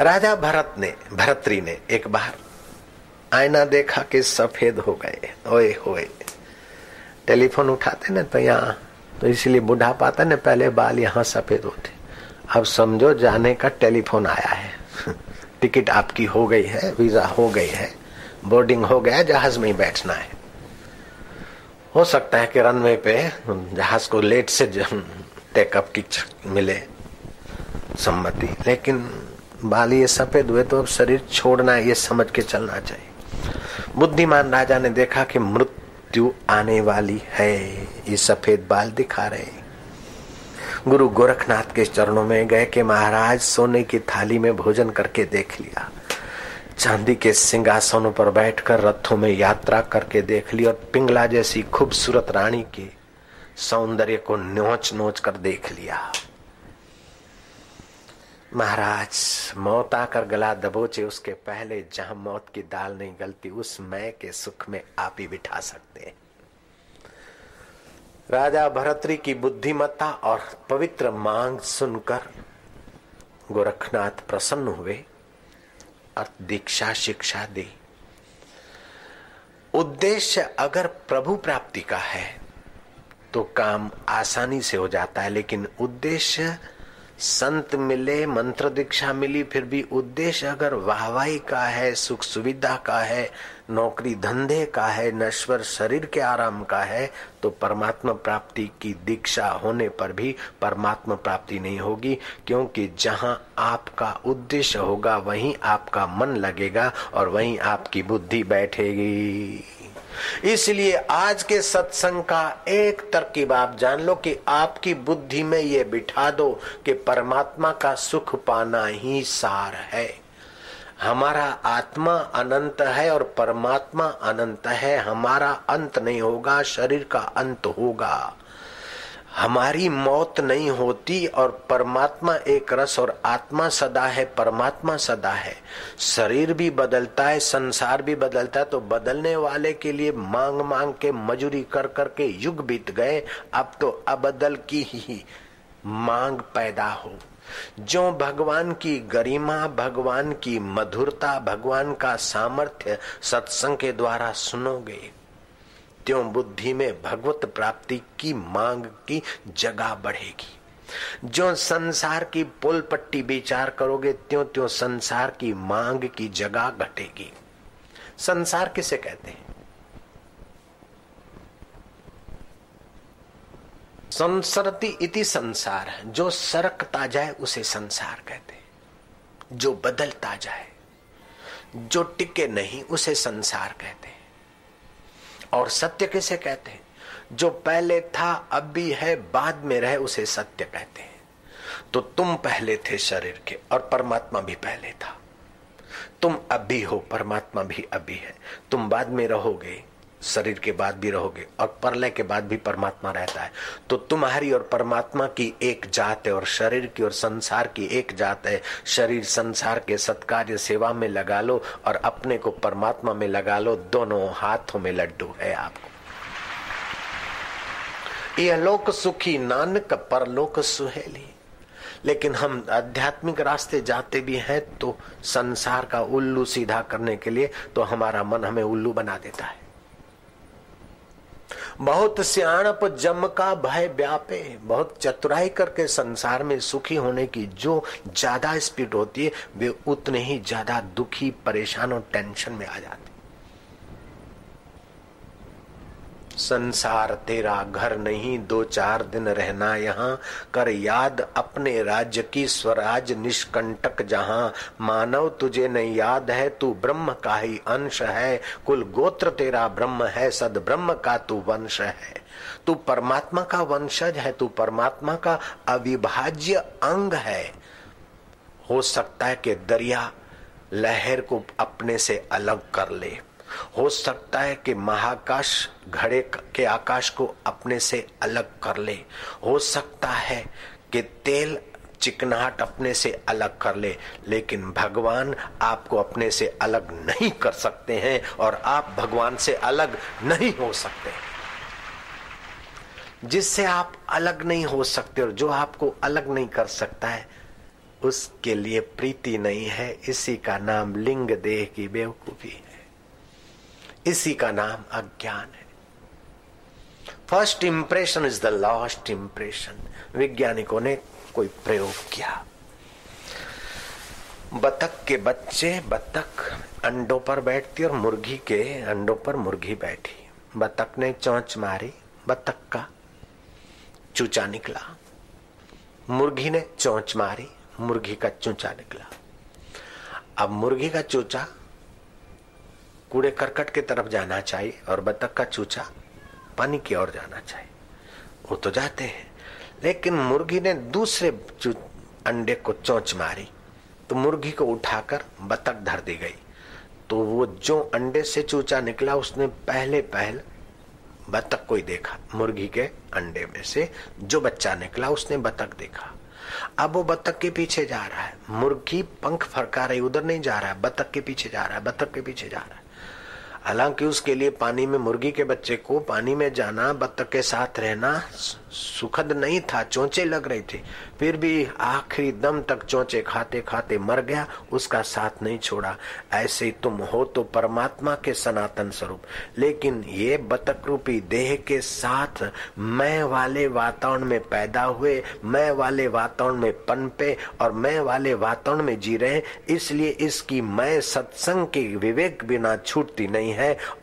राजा भरत ने, भरतरी ने एक बार आईना देखा कि सफ़ेद हो गए ओए होए। टेलीफोन उठाते ना तो यहाँ तो इसलिए बुढ़ा पाता ना, पहले बाल यहाँ सफ़ेद होते। अब समझो जाने का टेलीफोन आया है। टिकट आपकी हो गई है, वीज़ा हो गई है, बोर्डिंग हो गया, जहाज़ में ही बैठना है। हो सकता है कि रनवे पे जहाज़ को लेट से टेकअप की मिले, सम्मति, लेकिन बाल ये सफ़ेद हुए तो अब शरीर छोड़ना ये समझ के चलना चाहिए। बुद्धिमान राजा ने देखा कि मृत्यु आने वाली है। ये सफ़ेद बाल दिखा रहे गुरु गोरखनाथ के चरणों में गए कि महाराज सोने की थाली में भोजन करके देख लिया। चांदी के सिंहासनों पर बैठकर रथों में यात्रा करके देख ली और पिंगला जैसी खूबसूरत रानी के सौंदर्य को नोच नोच कर देख लिया। महाराज, मौत आकर गला दबोचे उसके पहले जहाँ मौत की दाल नहीं गलती, उस मैं के सुख में आप ही बिठा सकते हैं। राजा भरतरी की बुद्धिमत्ता और पवित्र मांग सुनकर गोरखनाथ प्रसन्न हुए और दीक्षा शिक्षा दी। उद्देश्य अगर प्रभु प्राप्ति का है तो काम आसानी से हो जाता है, लेकिन उद्देश्य संत मिले, मंत्र दीक्षा मिली, फिर भी उद्देश्य अगर वाहवाही का है, सुख सुविधा का है, नौकरी धंधे का है, नश्वर शरीर के आराम का है तो परमात्मा प्राप्ति की दीक्षा होने पर भी परमात्मा प्राप्ति नहीं होगी, क्योंकि जहाँ आपका उद्देश्य होगा, वहीं आपका मन लगेगा और वहीं आपकी बुद्धि बैठेगी। इसलिए आज के सत्संग का एक तरकीब आप जान लो कि आपकी बुद्धि में ये बिठा दो कि परमात्मा का सुख पाना ही सार है। हमारा आत्मा अनंत है और परमात्मा अनंत है, हमारा अंत नहीं होगा, शरीर का अंत होगा। हमारी मौत नहीं होती और परमात्मा एक रस और आत्मा सदा है, परमात्मा सदा है। शरीर भी बदलता है, संसार भी बदलता है तो बदलने वाले के लिए मांग मांग के, मजूरी कर कर के युग बीत गए, अब तो अबदल की ही मांग पैदा हो। जो भगवान की गरिमा, भगवान की मधुरता, भगवान का सामर्थ्य सत्संग के द्वारा सुनोगे त्यों बुद्धि में भगवत प्राप्ति की मांग की जगह बढ़ेगी। जो संसार की पुल पट्टी विचार करोगे, त्यों त्यों संसार की मांग की जगह घटेगी। संसार किसे कहते हैं? संसरती इति संसार जो सरकता जाए, उसे संसार कहते हैं। जो बदलता जाए, जो टिके नहीं, उसे संसार कहते हैं। और सत्य किसे कहते हैं? जो पहले था, अब भी है, बाद में रहे, उसे सत्य कहते हैं। तो तुम पहले थे शरीर के, और परमात्मा भी पहले था। तुम अभी हो, परमात्मा भी अभी है। तुम बाद में रहोगे शरीर के बाद भी रहोगे और परलय के बाद भी परमात्मा रहता है। तो तुम्हारी और परमात्मा की एक जात है और शरीर की और संसार की एक जात है। शरीर संसार के सत्कार्य सेवा में लगा लो और अपने को परमात्मा में लगा लो। दोनों हाथों में लड्डू है आपको। यह लोक सुखी नानक परलोक सुहेली। लेकिन हम आध्यात्मिक रास्ते जाते भी हैं तो संसार का उल्लू सीधा करने के लिए तो हमारा मन हमें उल्लू बना देता है। बहुत सियाणप जम का भय व्यापे। बहुत चतुराई करके संसार में सुखी होने की जो ज़्यादा स्पीड होती है, वे उतने ही ज़्यादा दुखी, परेशान और टेंशन में आ जाते संसार तेरा घर नहीं, दो चार दिन रहना यहाँ। कर याद अपने राज्य की स्वराज निष्कंटक जहाँ। मानव तुझे नहीं याद है, तू ब्रह्म का ही अंश है। कुल गोत्र तेरा ब्रह्म है, सद ब्रह्म का तू वंश है। तू परमात्मा का वंशज है, तू परमात्मा का अविभाज्य अंग है। हो सकता है कि दरिया लहर को अपने से अलग कर ले। हो सकता है कि महाकाश घड़े के आकाश को अपने से अलग कर ले। हो सकता है कि तेल चिकनाहट अपने से अलग कर ले, लेकिन भगवान आपको अपने से अलग नहीं कर सकते हैं और आप भगवान से अलग नहीं हो सकते। जिससे आप अलग नहीं हो सकते और जो आपको अलग नहीं कर सकता है, उसके लिए प्रीति नहीं है। इसी का नाम लिंग देह की बेवकूफ़ी है। इसी का नाम अज्ञान है। First impression is the last impression वैज्ञानिकों ने कोई प्रयोग किया। बतख के बच्चे बतख अंडों पर बैठती और मुर्गी के अंडों पर मुर्गी बैठी। बतख ने चौंच मारी, बतख का चूचा निकला। मुर्गी ने चौंच मारी, मुर्गी का चूचा निकला। अब मुर्गी का चूचा कूड़े करकट के तरफ़ जाना चाहिए और बतख का चूचा पानी की ओर जाना चाहिए। वो तो जाते हैं। लेकिन मुर्गी ने दूसरे अंडे को चोंच मारी तो मुर्गी को उठाकर बतख धर दी गई। तो वो जो अंडे से चूचा निकला, उसने पहले पहल बतख को ही देखा। मुर्गी के अंडे में से जो बच्चा निकला, उसने बतख देखा। अब वो बतख के पीछे जा रहा है। मुर्गी पंख फरका रही, उधर नहीं जा रहा है। बतख के पीछे जा रहा है बतख के पीछे जा रहा है। हालाँकि उसके लिए पानी में मुर्गी के बच्चे को पानी में जाना, बत्तख के साथ रहना सुखद नहीं था, चोंचे लग रहे थे। फिर भी आखिरी दम तक चोंचे खाते खाते मर गया, उसका साथ नहीं छोड़ा। ऐसे तुम हो तो परमात्मा के सनातन स्वरूप। लेकिन ये बतक रूपी देह के साथ मैं वाले वातावरण में पैदा हुए, मैं वाले वातावरण में पनपे और मैं वाले वातावरण में जी रहे, इसलिए इसकी मैं सत्संग के विवेक बिना छूटती नहीं है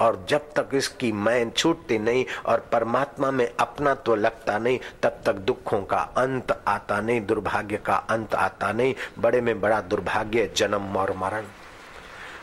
और जब तक इसकी मैं छूटती नहीं और परमात्मा में अपना तो लगता नहीं, तब तक दुखों का अंत आता नहीं, दुर्भाग्य का अंत आता नहीं। बड़े में बड़ा दुर्भाग्य, जन्म और मरण।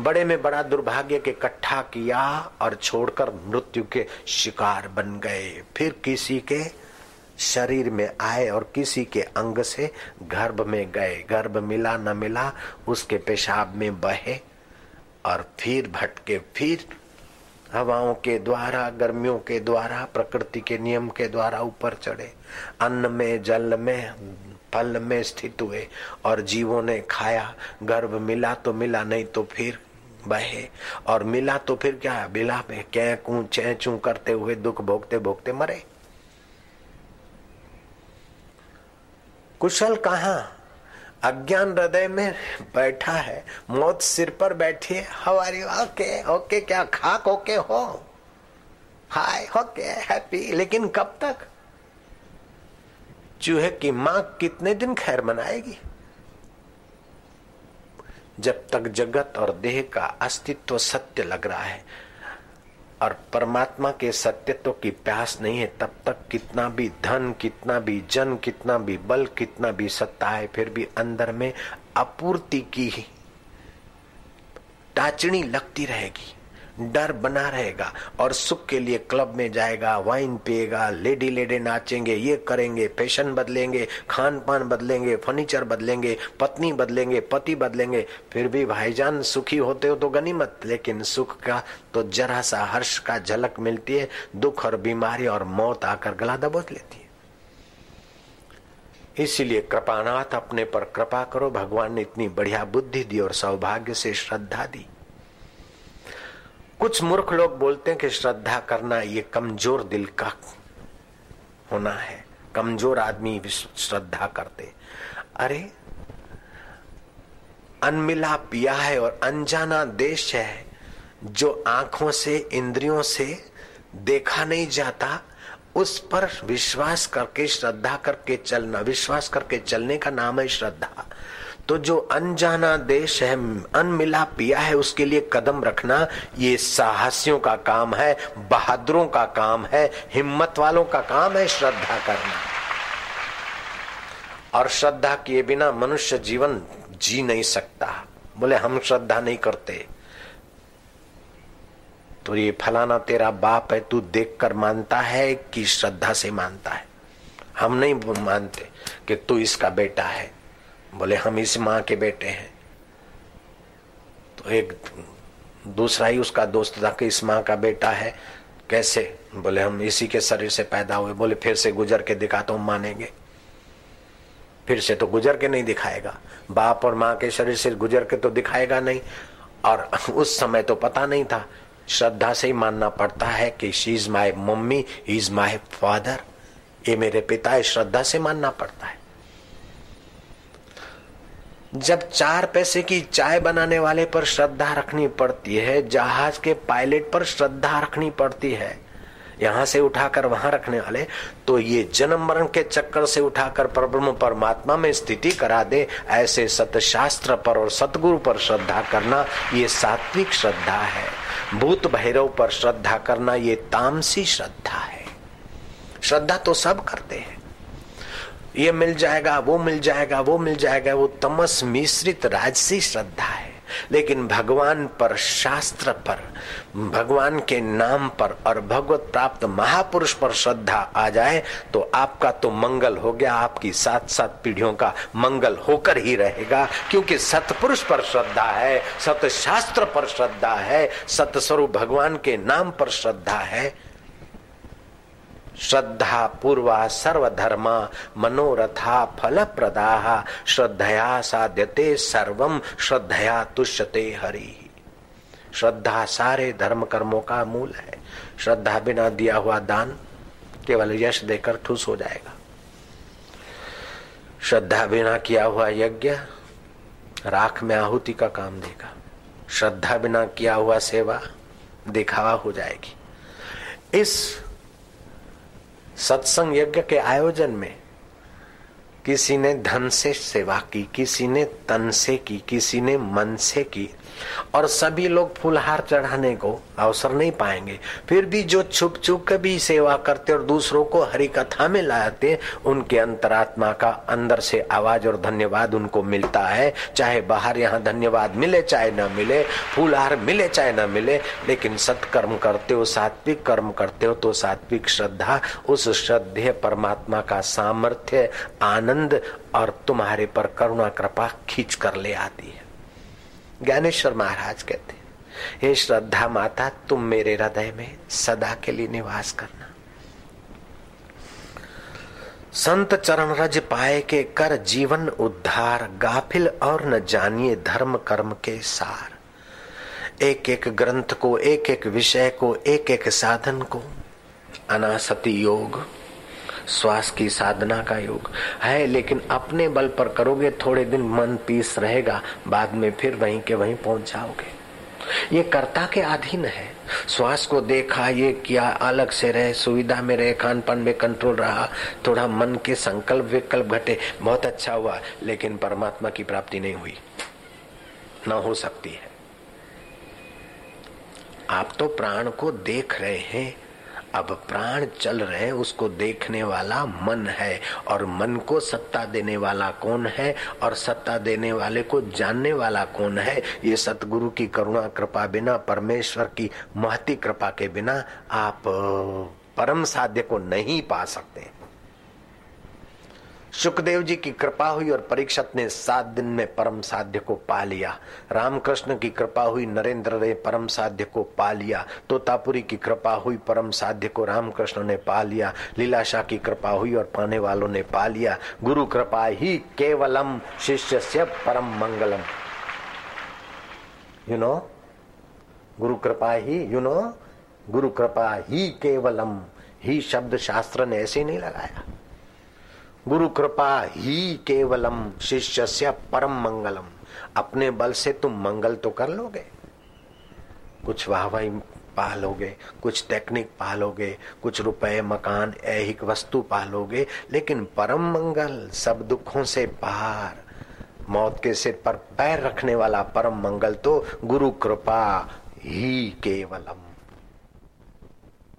बड़े में बड़ा दुर्भाग्य के इकट्ठा किया और छोड़कर मृत्यु के शिकार बन गए। फिर किसी के शरीर में आए और किसी के अंग से गर्भ में गए। गर्भ मिला न मिला, उसके पेशाब में बहे। और फिर भटके, फिर हवाओं के द्वारा, गर्मियों के द्वारा, प्रकृति के नियम के द्वारा ऊपर चढ़े। अन्न में, जल में, फल में स्थित हुए और जीवों ने खाया। गर्भ मिला तो मिला, नहीं तो फिर बहे। और मिला तो फिर क्या? बिला में कै कू चे चू करते हुए, दुख भोगते भोगते मरे। कुशल कहा? अज्ञान हृदय में बैठा है। मौत सिर पर बैठी है। हमारी ओके ओके क्या खाक? ओके हो। हाय ओके हैप्पी लेकिन कब तक? चूहे की माँ कितने दिन खैर मनाएगी? जब तक जगत और देह का अस्तित्व सत्य लग रहा है और परमात्मा के सत्यत्व की प्यास नहीं है, तब तक कितना भी धन, कितना भी जन, कितना भी बल, कितना भी सत्ता है, फिर भी अंदर में अपूर्ति की टाचनी लगती रहेगी। डर बना रहेगा और सुख के लिए क्लब में जाएगा वाइन पिएगा लेडी लेडे नाचेंगे, ये करेंगे फ़ैशन बदलेंगे खान पान बदलेंगे फर्नीचर बदलेंगे, पत्नी बदलेंगे, पति बदलेंगे, फिर भी भाईजान सुखी होते हो तो गनीमत लेकिन सुख का तो जरा सा हर्ष का झलक मिलती है, दुख और बीमारी और मौत आकर गला दबोच लेती है। इसीलिए कृपानाथ अपने पर कृपा करो, भगवान ने इतनी बढ़िया बुद्धि दी और सौभाग्य से श्रद्धा दी। कुछ मूर्ख लोग बोलते हैं कि श्रद्धा करना ये कमज़ोर दिल का होना है। कमज़ोर आदमी श्रद्धा करते। अरे अनमिला पिया है और अनजाना देश है जो आँखों से, इंद्रियों से देखा नहीं जाता, उस पर विश्वास करके, श्रद्धा करके चलना। विश्वास करके चलने का नाम है श्रद्धा। तो जो अनजाना देश है, अनमिला पिया है, उसके लिए कदम रखना ये साहसियों का काम है, बहादुरों का काम है, हिम्मत वालों का काम है श्रद्धा करना। और श्रद्धा किए बिना मनुष्य जीवन जी नहीं सकता। बोले, हम श्रद्धा नहीं करते। तो ये फलाना तेरा बाप है, तू देखकर मानता है कि श्रद्धा से मानता है। हम नहीं मानते कि तू इसका बेटा है। बोले हम इस माँ के बेटे हैं। तो एक दूसरा ही उसका दोस्त था कि इस माँ का बेटा है। कैसे? बोले, हम इसी के शरीर से पैदा हुए। बोले, फिर से गुजर के दिखा तो हम मानेंगे। फिर से तो गुजर के नहीं दिखाएगा। बाप और माँ के शरीर से गुजर के तो दिखाएगा नहीं। और उस समय तो पता नहीं था। श्रद्धा से ही मानना पड़ता है कि she is my mummy is my father ये मेरे पिता है, श्रद्धा से मानना पड़ता है। जब चार पैसे की चाय बनाने वाले पर श्रद्धा रखनी पड़ती है, जहाज़ के पायलट पर श्रद्धा रखनी पड़ती है। यहाँ से उठाकर वहाँ रखने वाले तो ये जन्म मरण के चक्कर से उठाकर परब्रह्म परमात्मा में स्थिति करा दे। ऐसे सतशास्त्र पर और सतगुरु पर श्रद्धा करना, ये सात्विक श्रद्धा है। भूत भैरव पर श्रद्धा करना, ये तामसी श्रद्धा है। श्रद्धा तो सब करते हैं। ये मिल जाएगा, वो मिल जाएगा, वो मिल जाएगा, वो तमस मिश्रित राजसी श्रद्धा है। लेकिन भगवान पर, शास्त्र पर, भगवान के नाम पर और भगवत प्राप्त महापुरुष पर श्रद्धा आ जाए तो आपका तो मंगल हो गया, आपकी सात सात पीढ़ियों का मंगल होकर ही रहेगा, क्योंकि सतपुरुष पर श्रद्धा है सत शास्त्र पर श्रद्धा है, सतस्वरूप भगवान के नाम पर श्रद्धा है। श्रद्धा पूर्वा सर्वधर्मा, मनोरथा फल प्रदा श्रद्धया साध्यते सर्वम श्रद्धया तुष्यते हरि। श्रद्धा सारे धर्म कर्मों का मूल है। श्रद्धा बिना दिया हुआ दान केवल यश देकर ठूस हो जाएगा। श्रद्धा बिना किया हुआ यज्ञ राख में आहुति का काम देगा। श्रद्धा बिना किया हुआ सेवा दिखावा हो जाएगी। इस सत्संग यज्ञ के आयोजन में किसी ने धन से सेवा की, किसी ने तन से की, किसी ने मन से की और सभी लोग फूलहार चढ़ाने को अवसर नहीं पाएँगे। फिर भी जो छुप छुप के भी सेवा करते और दूसरों को हरि कथा में लाते उनके अंतरात्मा का अंदर से आवाज़ और धन्यवाद उनको मिलता है। चाहे बाहर यहाँ धन्यवाद मिले, चाहे न मिले, फूलहार मिले, चाहे न मिले, लेकिन सत्कर्म करते हो, सात्विक कर्म करते हो तो सात्विक श्रद्धा, उस श्रद्धे परमात्मा का सामर्थ्य, आनंद और तुम्हारे पर करुणा, कृपा खींच कर ले आती है। ज्ञानेश्वर महाराज कहते हे श्रद्धा माता, तुम मेरे हृदय में सदा के लिए निवास करना। संत चरण रज पाए के कर जीवन उद्धार, गाफिल और न जानिए धर्म कर्म के सार। एक एक ग्रंथ को एक एक विषय को एक एक साधन को अनासति योग श्वास की साधना का योग है, लेकिन अपने बल पर करोगे, थोड़े दिन मन पीस रहेगा, बाद में फिर वहीं के वहीं पहुँच जाओगे। ये कर्ता के अधीन है। श्वास को देखा, ये किया, अलग से रहे, सुविधा में रहे खान पान में कंट्रोल रहा, थोड़ा मन के संकल्प विकल्प घटे, बहुत अच्छा हुआ, लेकिन परमात्मा की प्राप्ति नहीं हुई। ना हो सकती है। आप तो प्राण को देख रहे हैं अब प्राण चल रहे, उसको देखने वाला मन है। और मन को सत्ता देने वाला कौन है? और सत्ता देने वाले को जानने वाला कौन है? ये सतगुरु की करुणा कृपा बिना, परमेश्वर की महती कृपा के बिना आप परम साध्य को नहीं पा सकते। सुखदेव जी की कृपा हुई और परीक्षत ने सात दिन में परम साध्य को पा लिया। रामकृष्ण की कृपा हुई, नरेंद्र ने परम साध्य को पा लिया। तोतापुरी की कृपा हुई, परम साध्य को रामकृष्ण ने पा लिया। लीलाशाह की कृपा हुई और पाने वालों ने पा लिया। गुरु कृपा ही केवलम शिष्य से परम मंगलम। यू नो गुरु कृपा ही यू नो गुरु कृपा ही केवलम। ही शब्द शास्त्र ने ऐसे नहीं लगाया। गुरु कृपा ही केवलम शिष्य से परम मंगलम। अपने बल से तुम मंगल तो कर लोगे। कुछ वाहवाही पालोगे, कुछ टेक्निक पालोगे, कुछ रुपए, मकान, ऐहिक वस्तु पालोगे, लेकिन परम मंगल सब दुखों से पार, मौत के सिर पर पैर रखने वाला परम मंगल तो गुरु कृपा ही केवलम।